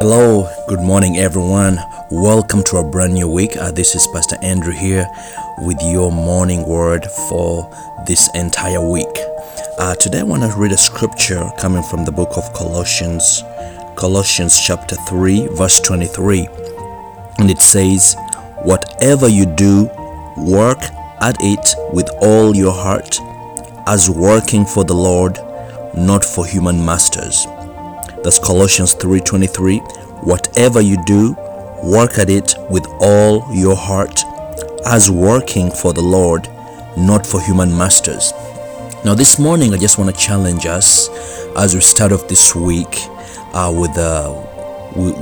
Hello, good morning, everyone. Welcome to a brand new week. Uh, this is Pastor Andrew here with your morning word for this entire week. Uh, today, I want to read a scripture coming from the book of Colossians, Colossians chapter 3, verse 23. And it says, Whatever you do, work at it with all your heart, as working for the Lord, not for human masters. That's Colossians 3:23. Whatever you do, work at it with all your heart, as working for the Lord, not for human masters. Now, this morning, I just want to challenge us as we start off this week uh, with a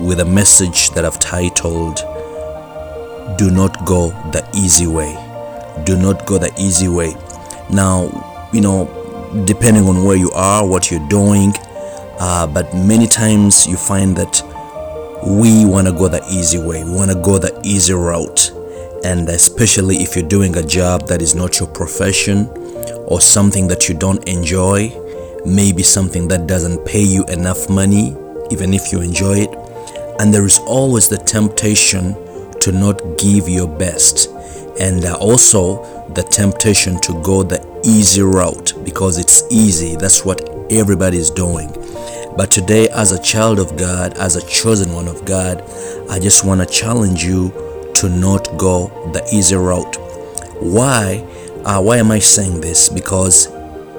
with a message that I've titled "Do not go the easy way." Do not go the easy way. Now, you know, depending on where you are, what you're doing, uh, but many times you find that we want to go the easy way. We want to go the easy route. And especially if you're doing a job that is not your profession or something that you don't enjoy, maybe something that doesn't pay you enough money, even if you enjoy it. And there is always the temptation to not give your best. And uh, also the temptation to go the easy route because it's easy. That's what everybody is doing. But today, as a child of God, as a chosen one of God, I just want to challenge you to not go the easy route. Why? Uh, why am I saying this? Because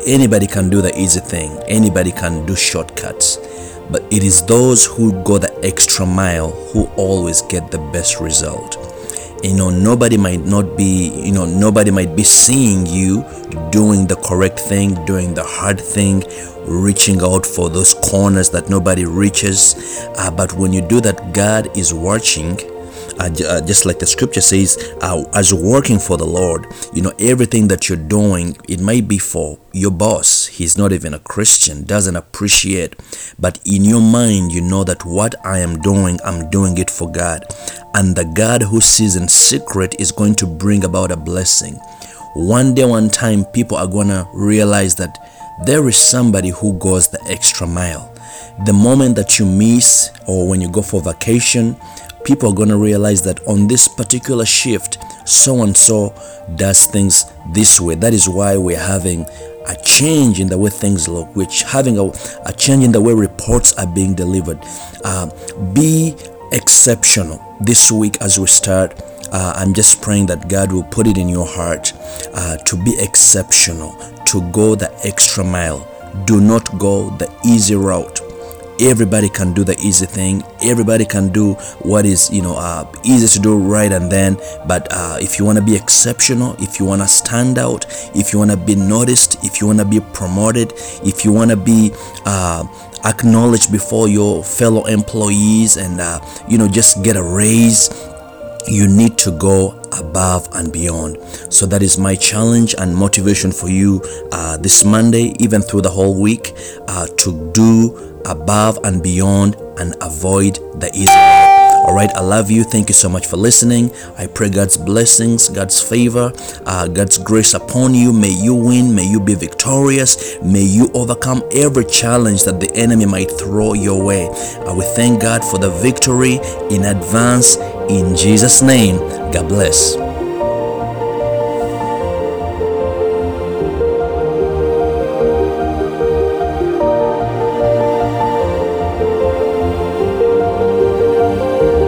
anybody can do the easy thing, anybody can do shortcuts. But it is those who go the extra mile who always get the best result you know nobody might not be you know nobody might be seeing you doing the correct thing doing the hard thing reaching out for those corners that nobody reaches. Uh, but when you do that god is watching uh, uh, just like the scripture says, uh, as working for the Lord, you know, everything that you're doing, it might be for your boss. He's not even a Christian, doesn't appreciate. But in your mind, you know that what I am doing, I'm doing it for God. And the God who sees in secret is going to bring about a blessing. One day, one time, people are going to realize that there is somebody who goes the extra mile. The moment that you miss, or when you go for vacation, people are going to realize that on this particular shift, so and so does things this way. That is why we're having a change in the way things look, which having a, a change in the way reports are being delivered. Uh, be exceptional this week as we start. Uh, I'm just praying that God will put it in your heart uh, to be exceptional, to go the extra mile. Do not go the easy route everybody can do the easy thing everybody can do what is you know uh, easy to do right and then but uh, if you want to be exceptional if you want to stand out if you want to be noticed if you want to be promoted if you want to be uh, acknowledged before your fellow employees and uh, you know just get a raise you need to go above and beyond. So that is my challenge and motivation for you uh, this Monday, even through the whole week, uh, to do above and beyond and avoid the easy way. All right, I love you. Thank you so much for listening. I pray God's blessings, God's favor, uh, God's grace upon you. May you win. May you be victorious. May you overcome every challenge that the enemy might throw your way. I will thank God for the victory in advance. In Jesus' name, God bless.